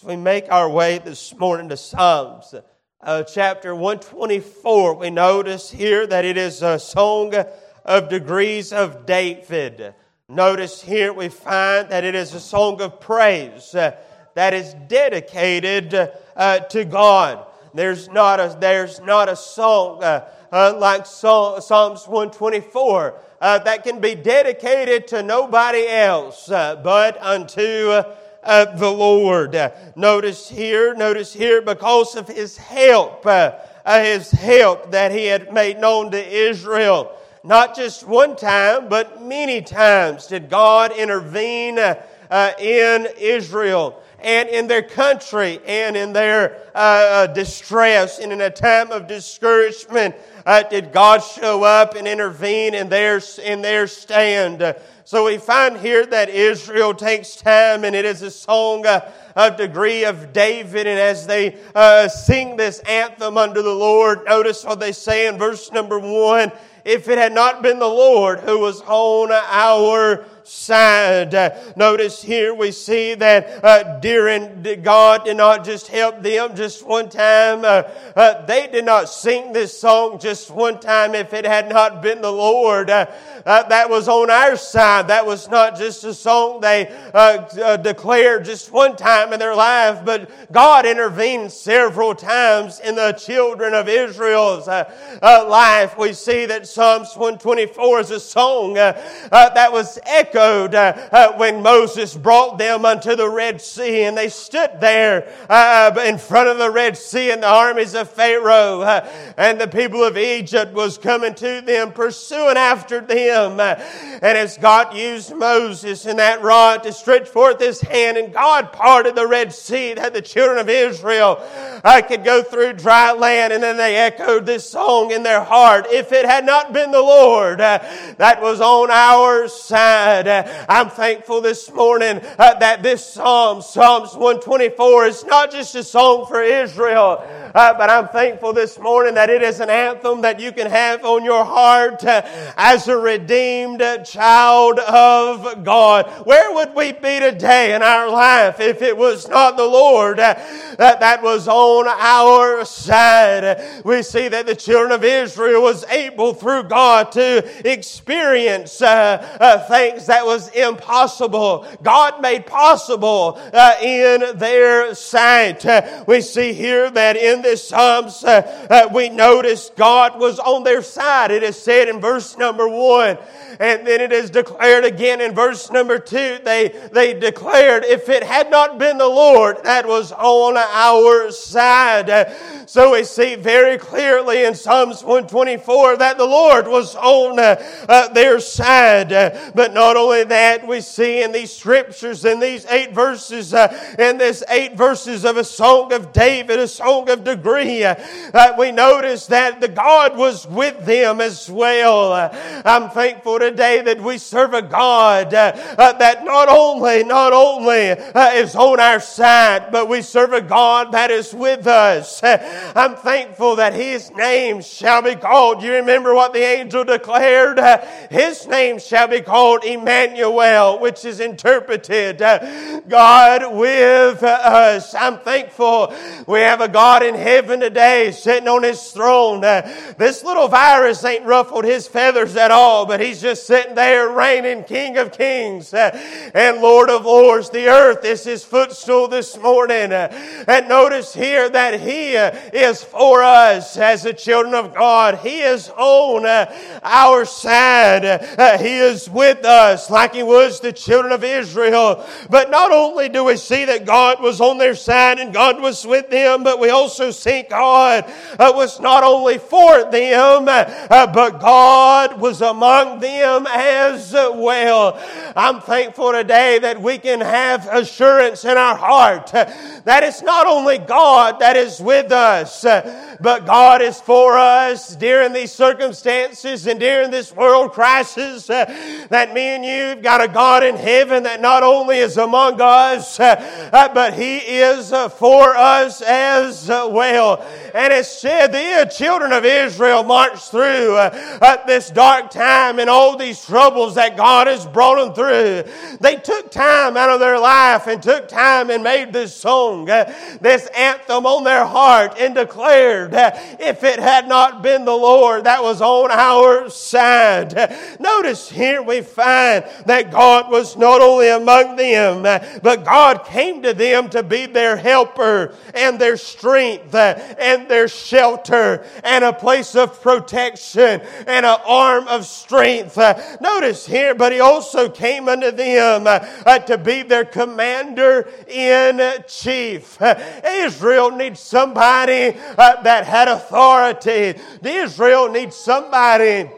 As we make our way this morning to Psalms uh, chapter 124, we notice here that it is a song of degrees of David. Notice here we find that it is a song of praise uh, that is dedicated uh, to God. There's not a, there's not a song uh, uh, like Psalms 124 uh, that can be dedicated to nobody else but unto uh, the Lord. notice here, notice here, because of his help, his help that he had made known to Israel. Not just one time, but many times did God intervene in Israel and in their country and in their uh, uh, distress and in a time of discouragement uh, did God show up and intervene in their, in their stand. so we find here that Israel takes time and it is a song uh, of degree of David. And as they uh, sing this anthem unto the Lord, notice what they say in verse number one. If it had not been the Lord who was on our side. Notice here we see that uh, during God did not just help them just one time. Uh, uh, they did not sing this song just one time if it had not been the Lord. Uh, uh, that was on our side. That was not just a song they declared just one time in their life, but God intervened several times in the children of Israel's life. We see that Psalms 124 is a song that was echoed echoed uh, uh, when Moses brought them unto the Red Sea and they stood there uh, in front of the Red Sea and the armies of Pharaoh and the people of Egypt was coming to them, pursuing after them. And as God used Moses in that rod to stretch forth his hand and God parted the Red Sea that the children of Israel could go through dry land and then they echoed this song in their heart. If it had not been the Lord that was on our side, I'm thankful this morning uh, that this psalm, Psalms 124, is not just a song for Israel, uh, but I'm thankful this morning that it is an anthem that you can have on your heart uh, as a redeemed child of God. Where would we be today in our life if it was not the Lord that, that was on our side? We see that the children of Israel was able through God to experience uh, uh, things that was impossible. God made possible uh, in their sight. Uh, we see here that in this Psalms, uh, we notice God was on their side. It is said in verse number one. And then it is declared again in verse number two. They, they declared, if it had not been the Lord that was on our side. So we see very clearly in Psalms 124 that the Lord was on uh, uh, their side. but not only that, we see in these scriptures, in these eight verses, uh, in this eight verses of a song of David, a song of degree, uh, we notice that the God was with them as well. I'm thankful today that we serve a God uh, uh, that not only, not only uh, is on our side, but we serve a God that is with us. Uh, I'm thankful that His name shall be called. You remember what the angel declared? Uh, his name shall be called Emmanuel, which is interpreted uh, God with us. I'm thankful we have a God in heaven today sitting on His throne. this little virus ain't ruffled His feathers at all, but He's just sitting there reigning King of Kings uh, and Lord of Lords. The earth is his footstool this morning. Uh, and notice here that he uh, is for us as the children of God. He is on our side. He is with us like he was the children of Israel. But not only do we see that God was on their side and God was with them, but we also see God uh, was not only for them, uh, but God was among them as well. I'm thankful today that we can have assurance in our heart uh, that it's not only God that is with us, but God is for us during these circumstances and during this world crisis. That me and you've got a God in heaven that not only is among us, but He is for us as well. Well. And it said the children of Israel marched through uh, this dark time and all these troubles that God has brought them through. They took time out of their life and took time and made this song, uh, this anthem on their heart and declared, uh, if it had not been the Lord that was on our side. Notice here we find that God was not only among them, but God came to them to be their helper and their strength Uh, and their shelter and a place of protection and an arm of strength. Uh, notice here, but he also came unto them uh, to be their commander in chief. Israel needs somebody that had authority. Israel needs somebody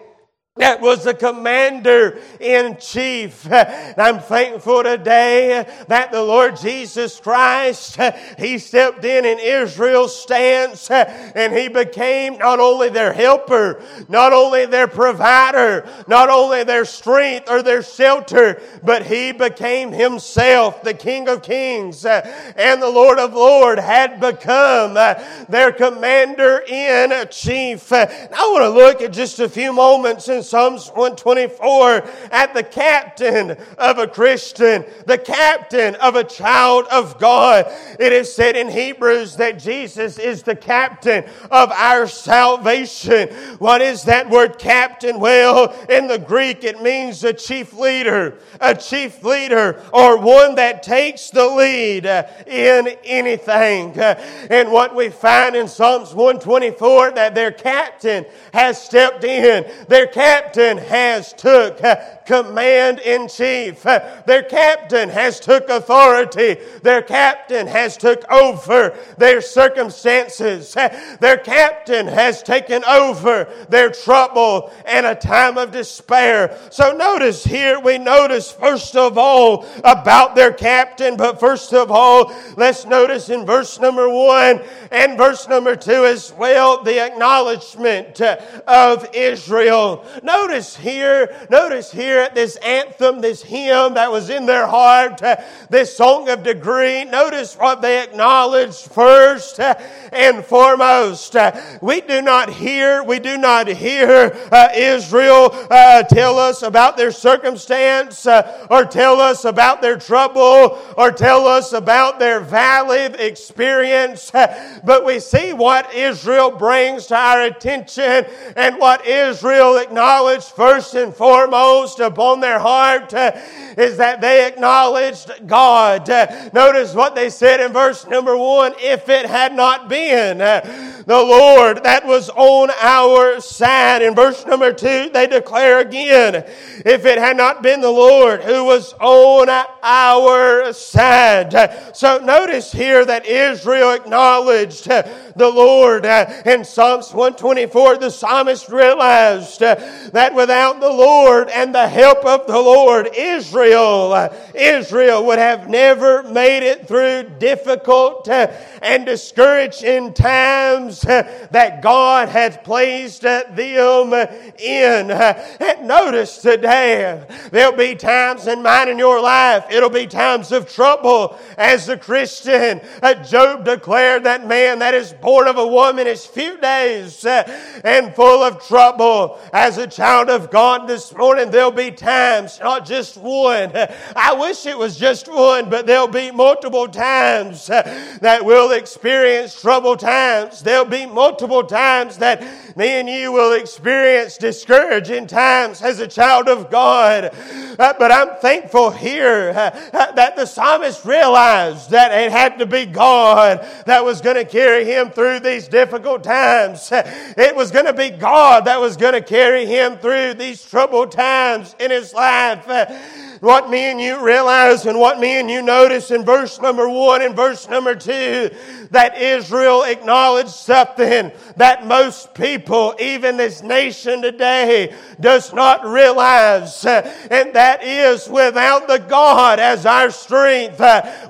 that was the commander in chief. And I'm thankful today that the Lord Jesus Christ, He stepped in in Israel's stance and He became not only their helper, not only their provider, not only their strength or their shelter, but He became Himself the King of Kings and the Lord of Lords had become their commander in chief. I want to look at just a few moments Psalms 124 at the captain of a Christian, the captain of a child of God. It is said in Hebrews that Jesus is the captain of our salvation. What is that word captain? Well, in the Greek, it means a chief leader, a chief leader, or one that takes the lead in anything. And what we find in Psalms 124 that their captain has stepped in. Their captain captain has took uh, command in chief. Uh, their captain has took authority. Their captain has took over their circumstances. Uh, their captain has taken over their trouble and a time of despair. So notice here, we notice first of all about their captain, but first of all, let's notice in verse number one and verse number two as well the acknowledgement of Israel. Notice here, notice here at this anthem, this hymn that was in their heart, this song of degree. Notice what they acknowledged first and foremost. We do not hear, we do not hear uh, Israel uh, tell us about their circumstance uh, or tell us about their trouble or tell us about their valid experience, but we see what Israel brings to our attention and what Israel first and foremost upon their heart uh, is that they acknowledged God. Uh, notice what they said in verse number one if it had not been uh, the Lord that was on our side. In verse number two, they declare again if it had not been the Lord who was on our side. So notice here that Israel acknowledged the Lord. In Psalms 124, the psalmist realized that without the Lord and the help of the Lord, Israel, Israel would have never made it through difficult and discouraging times Uh, that God has placed them in. And notice today, there'll be times in mine in your life, it'll be times of trouble as a Christian. Uh, Job declared that man that is born of a woman is few days uh, and full of trouble. As a child of God this morning, there'll be times, not just one. I wish it was just one, but there'll be multiple times that we'll experience trouble times. There'll be multiple times that me and you will experience discouraging times as a child of God. Uh, but I'm thankful here uh, uh, that the psalmist realized that it had to be God that was going to carry him through these difficult times. It was going to be God that was going to carry him through these troubled times in his life. What me and you realize and what me and you notice in verse number one and verse number two, that Israel acknowledged something that most people, even this nation today, does not realize. And that is without the God as our strength,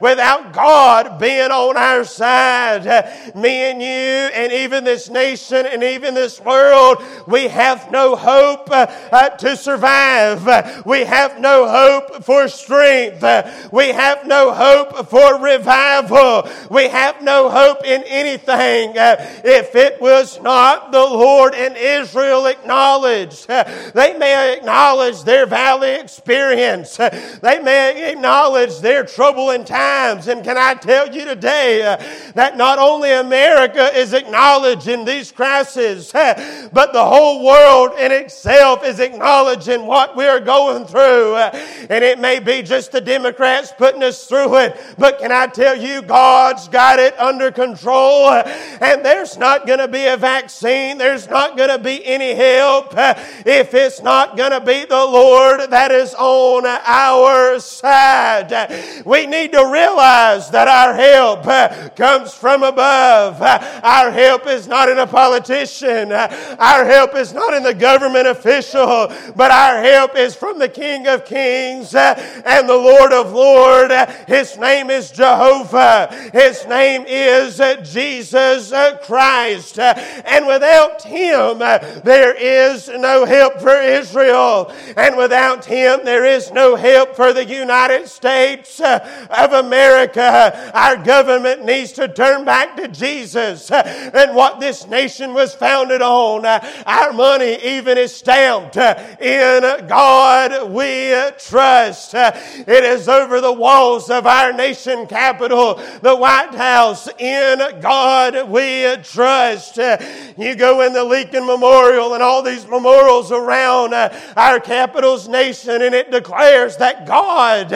without God being on our side, me and you and even this nation and even this world, we have no hope uh, to survive. We have no hope hope for strength. We have no hope for revival. We have no hope in anything if it was not the Lord and Israel acknowledged. They may acknowledge their valley experience. They may acknowledge their troubling times. And can I tell you today that not only America is acknowledging these crises, but the whole world in itself is acknowledging what we're going through. And it may be just the Democrats putting us through it, but can I tell you, God's got it under control. And there's not going to be a vaccine, there's not going to be any help if it's not going to be the Lord that is on our side. We need to realize that our help comes from above. Our help is not in a politician. Our help is not in the government official, but our help is from the King of Kings uh, and the Lord of Lords. Uh, his name is Jehovah. His name is uh, Jesus Christ. And without Him, there is no help for Israel. And without Him, there is no help for the United States of America. Our government needs to turn back to Jesus and what this nation was founded on. Our money even is stamped in God we trust. It is over the walls of our nation capital, the White House. In God we trust. You go in the Lincoln Memorial and all these memorials around uh, our capital's nation, and it declares that God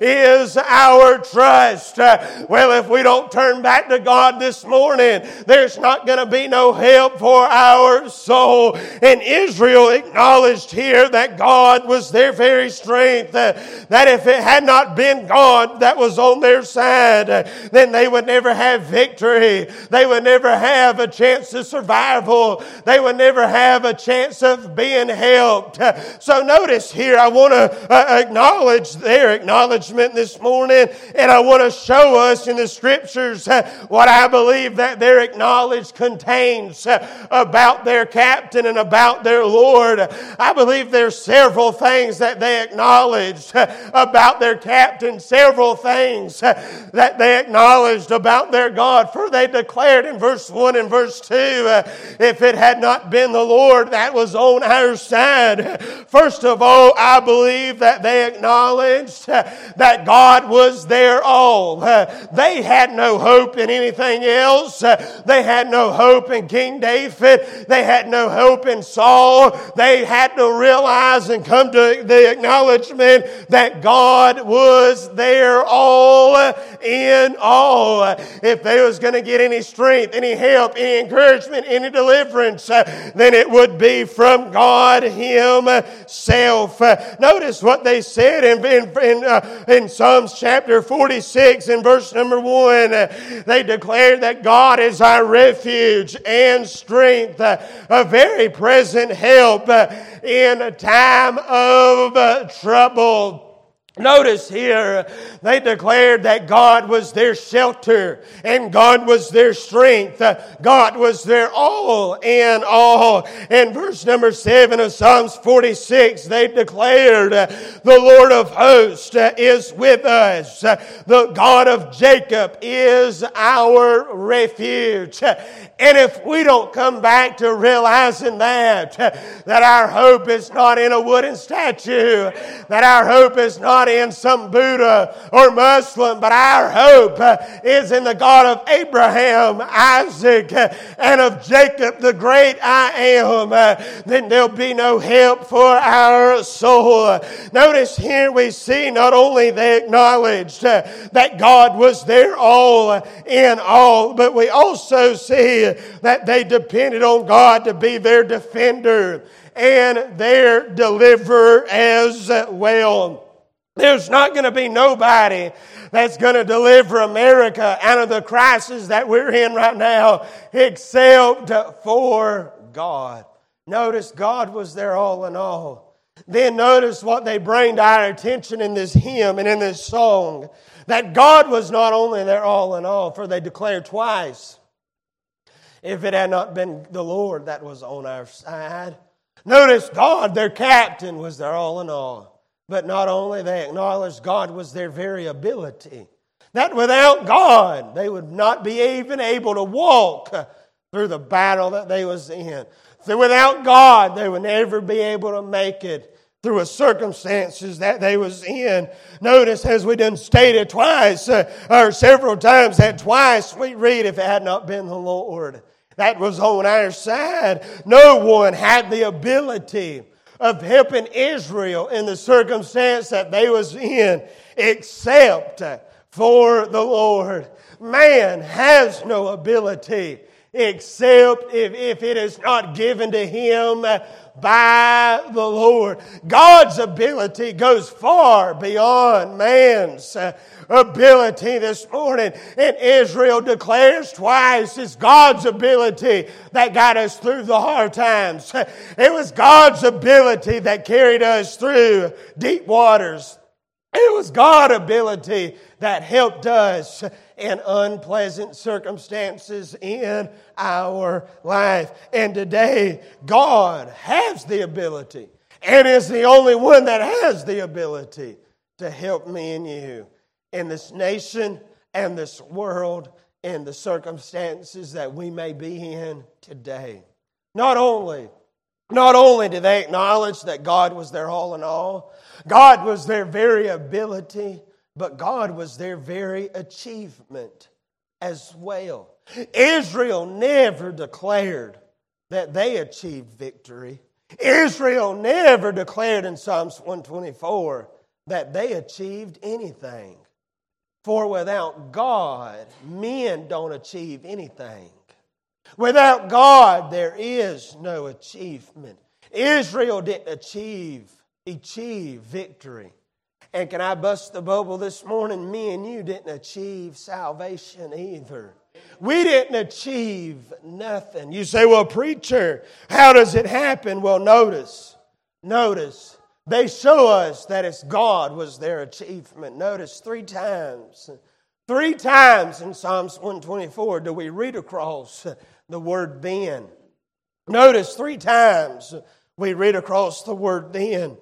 is our trust. Well, if we don't turn back to God this morning, there's not going to be no help for our soul. And Israel acknowledged here that God was their very strength, that if it had not been God that was on their side, then they would never have victory. They would never have a chance of survival. They would never have a chance of being helped. So notice here, I want to uh, acknowledge their acknowledgement this morning, and I want to show us in the scriptures uh, what I believe that their acknowledge contains uh, about their captain and about their Lord. I believe there's several things that they acknowledged eh, about their captain, several things eh, that they acknowledged about their God. For they declared in verse 1 and verse 2 eh, if it had not been the Lord that was on our side. First of all, I believe that they acknowledged that God was their all. They had no hope in anything else. They had no hope in King David. They had no hope in Saul. They had to realize and come to the acknowledgement that God was their all in all. If they was going to get any strength, any help, any encouragement, any deliverance, then it would be from God Himself. Notice what they said in, in, in, uh, in Psalms chapter 46 in verse number 1. They declared that God is our refuge and strength, a very present help in a time of trouble. Notice here, they declared that God was their shelter and God was their strength. God was their all in all. In verse number seven of Psalms 46, they declared, the Lord of hosts is with us. The God of Jacob is our refuge. And if we don't come back to realizing that, that our hope is not in a wooden statue, that our hope is not in some Buddha or Muslim, but our hope uh, is in the God of Abraham, Isaac, uh, and of Jacob, the great I am, uh, then there'll be no help for our soul. Notice here we see not only they acknowledged that God was their all in all, but we also see that they depended on God to be their defender and their deliverer as well. There's not going to be nobody that's going to deliver America out of the crisis that we're in right now except for God. Notice God was their all in all. Then notice what they bring to our attention in this hymn and in this song that God was not only their all in all, for they declare twice if it had not been the Lord that was on our side. Notice God, their captain, was their all in all. But not only they acknowledged God was their very ability, that without God they would not be even able to walk through the battle that they was in. That without God they would never be able to make it through the circumstances that they was in. Notice, as we done stated twice, uh, or several times, that twice we read, if it had not been the Lord that was on our side, no one had the ability of helping Israel in the circumstance that they was in except for the Lord. Man has no ability except if, if it is not given to him by the Lord. God's ability goes far beyond man's uh, ability this morning. And Israel declares twice it's God's ability that got us through the hard times. It was God's ability that carried us through deep waters. It was God's ability that helped us in unpleasant circumstances in our life. And today, God has the ability and is the only one that has the ability to help me and you in this nation and this world in the circumstances that we may be in today. Not only not only did they acknowledge that God was their all in all, God was their very ability, but God was their very achievement as well. Israel never declared that they achieved victory. Israel never declared in Psalms 124 that they achieved anything. For without God, men don't achieve anything. Without God, there is no achievement. Israel didn't achieve, achieve victory. And can I bust the bubble this morning? Me and you didn't achieve salvation either. We didn't achieve nothing. You say, well, preacher, how does it happen? Well, notice, notice, they show us that it's God was their achievement. Notice three times, three times in Psalms 124 do we read across the word then. Notice three times we read across the word then.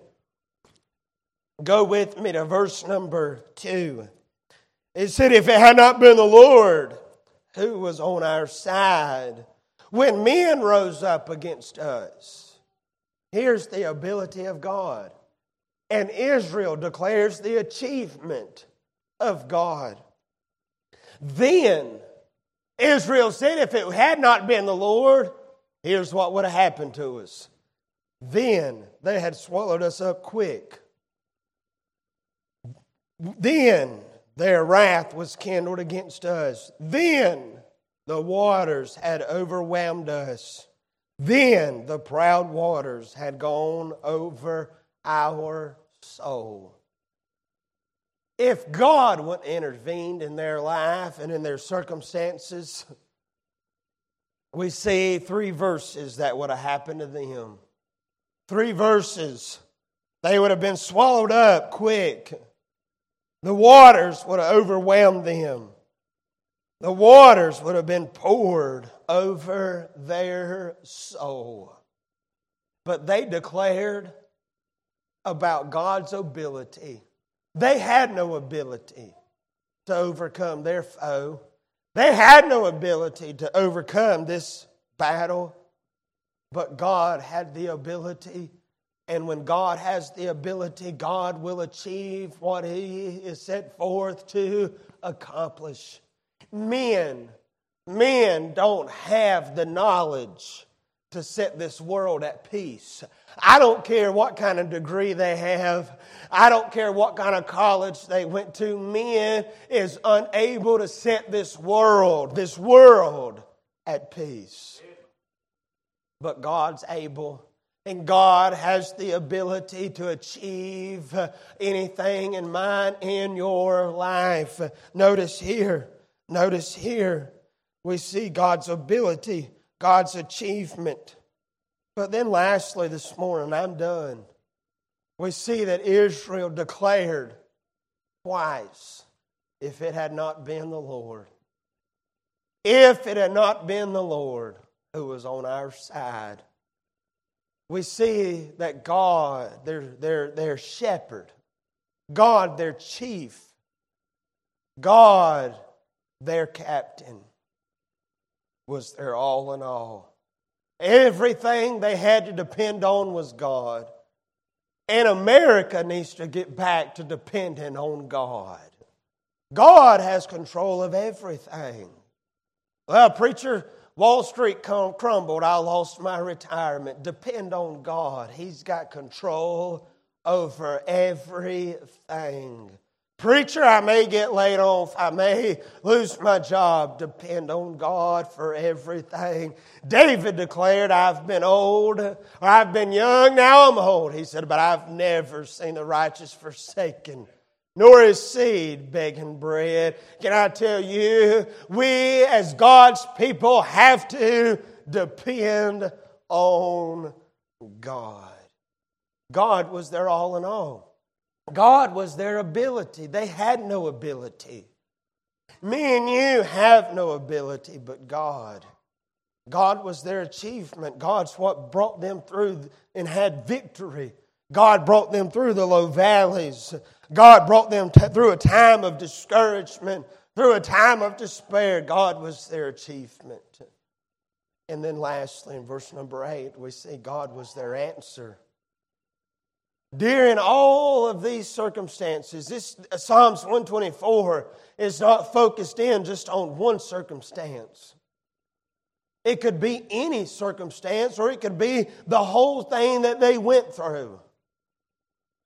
Go with me to verse number two. It said, If it had not been the Lord who was on our side when men rose up against us. Here's the ability of God. And Israel declares the achievement of God. Then Israel said, if it had not been the Lord, here's what would have happened to us. Then they had swallowed us up quick. Then their wrath was kindled against us. Then the waters had overwhelmed us. Then the proud waters had gone over our soul. If God wouldn't intervened in their life and in their circumstances, we see three verses that would have happened to them. Three verses. They would have been swallowed up quick. The waters would have overwhelmed them. The waters would have been poured over their soul. But they declared about God's ability. They had no ability to overcome their foe. They had no ability to overcome this battle, but God had the ability and when God has the ability, God will achieve what He is set forth to accomplish. Men, men don't have the knowledge to set this world at peace. I don't care what kind of degree they have. I don't care what kind of college they went to. Men is unable to set this world, this world at peace. But God's able and God has the ability to achieve anything in mind in your life. Notice here, notice here, we see God's ability, God's achievement. But then, lastly, this morning, I'm done. We see that Israel declared twice if it had not been the Lord. If it had not been the Lord who was on our side we see that God, their, their, their shepherd, God their chief, God their captain was their all in all. Everything they had to depend on was God. And America needs to get back to depending on God. God has control of everything. Well, preacher, Wall Street crumbled. I lost my retirement. Depend on God. He's got control over everything. Preacher, I may get laid off. I may lose my job. Depend on God for everything. David declared, I've been old, or I've been young, now I'm old. He said, but I've never seen the righteous forsaken, nor his seed begging bread. Can I tell you, we as God's people have to depend on God. God was their all in all. God was their ability. They had no ability. Me and you have no ability but God. God was their achievement. God's what brought them through and had victory. God brought them through the low valleys. God brought them t- through a time of discouragement, through a time of despair. God was their achievement. And then, lastly, in verse number eight, we see God was their answer. During all of these circumstances, this uh, Psalms 124 is not focused in just on one circumstance. It could be any circumstance, or it could be the whole thing that they went through.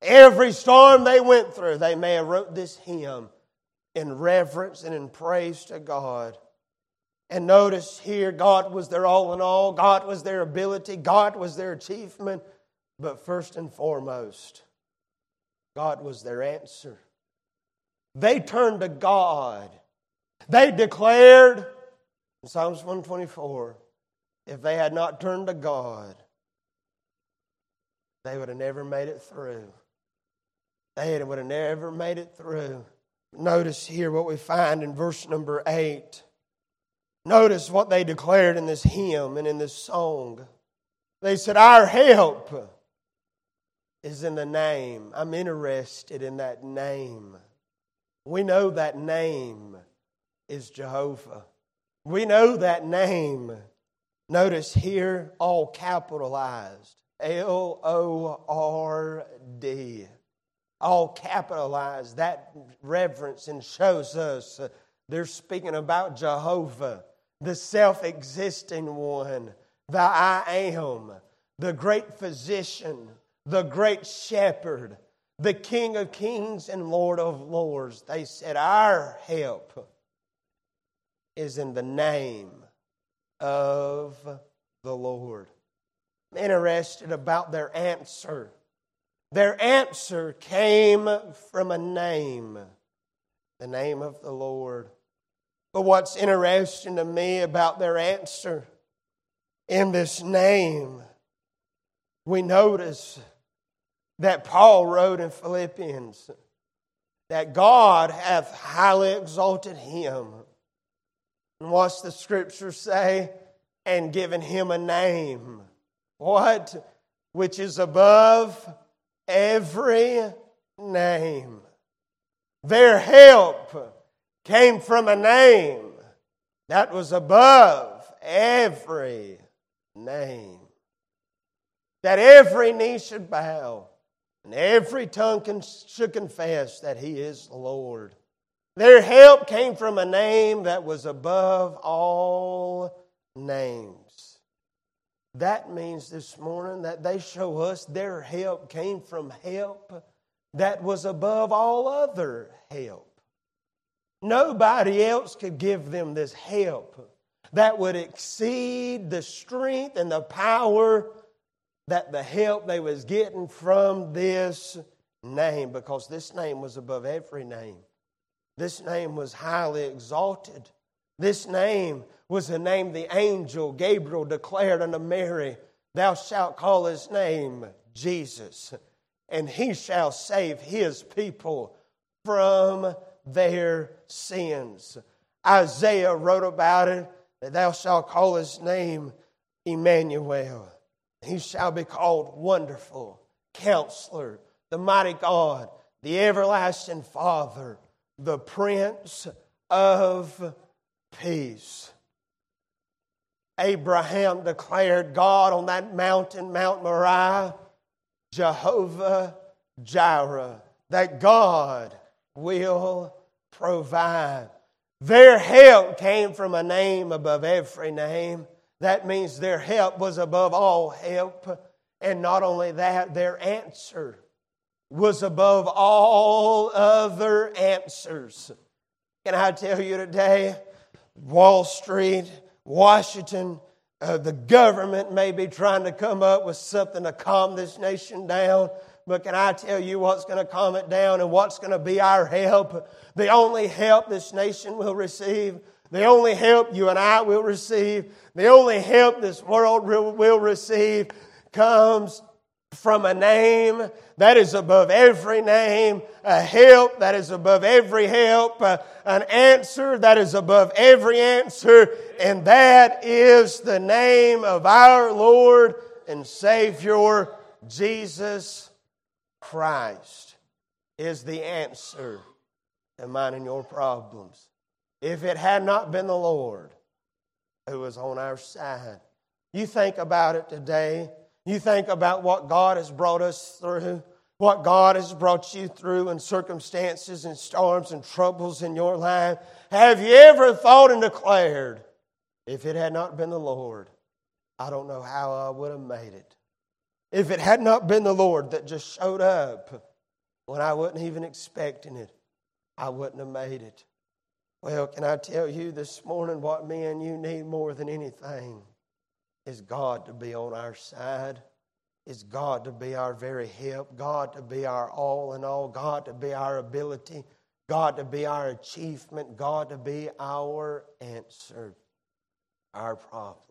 Every storm they went through, they may have wrote this hymn in reverence and in praise to God. And notice here, God was their all in all. God was their ability. God was their achievement. But first and foremost, God was their answer. They turned to God. They declared in Psalms 124 if they had not turned to God, they would have never made it through. They would have never made it through. Notice here what we find in verse number 8. Notice what they declared in this hymn and in this song. They said, Our help is in the name. I'm interested in that name. We know that name is Jehovah. We know that name. Notice here, all capitalized L O R D. All capitalized. That reverence and shows us uh, they're speaking about Jehovah, the self existing one, the I am, the great physician, the great shepherd, the King of kings and Lord of lords. They said, Our help is in the name of the Lord. I'm interested about their answer. Their answer came from a name, the name of the Lord. But what's interesting to me about their answer in this name, we notice that Paul wrote in Philippians that God hath highly exalted him. And what's the scripture say? And given him a name. What? Which is above every name. Their help came from a name that was above every name. That every knee should bow and every tongue should confess that He is Lord. Their help came from a name that was above all names. That means this morning that they show us their help came from help that was above all other help. Nobody else could give them this help that would exceed the strength and the power that the help they was getting from this name because this name was above every name. This name was highly exalted. This name was the name the angel Gabriel declared unto Mary, Thou shalt call his name Jesus, and he shall save his people from their sins. Isaiah wrote about it that thou shalt call his name Emmanuel. He shall be called Wonderful, Counselor, the Mighty God, the everlasting Father, the Prince of Peace. Abraham declared God on that mountain, Mount Moriah, Jehovah Jireh, that God will provide. Their help came from a name above every name. That means their help was above all help. And not only that, their answer was above all other answers. Can I tell you today, Wall Street, Washington, uh, the government may be trying to come up with something to calm this nation down. But can I tell you what's going to calm it down and what's going to be our help? The only help this nation will receive, the only help you and I will receive, the only help this world will receive comes from a name that is above every name, a help that is above every help, an answer that is above every answer, and that is the name of our Lord and Savior, Jesus Christ, is the answer to mine and your problems. If it had not been the Lord who was on our side, you think about it today you think about what God has brought us through, what God has brought you through in circumstances and storms and troubles in your life. Have you ever thought and declared, if it had not been the Lord, I don't know how I would have made it? If it had not been the Lord that just showed up when I wasn't even expecting it, I wouldn't have made it. Well, can I tell you this morning what me and you need more than anything? Is God to be on our side, is God to be our very help, God to be our all in all, God to be our ability, God to be our achievement, God to be our answer, our problem.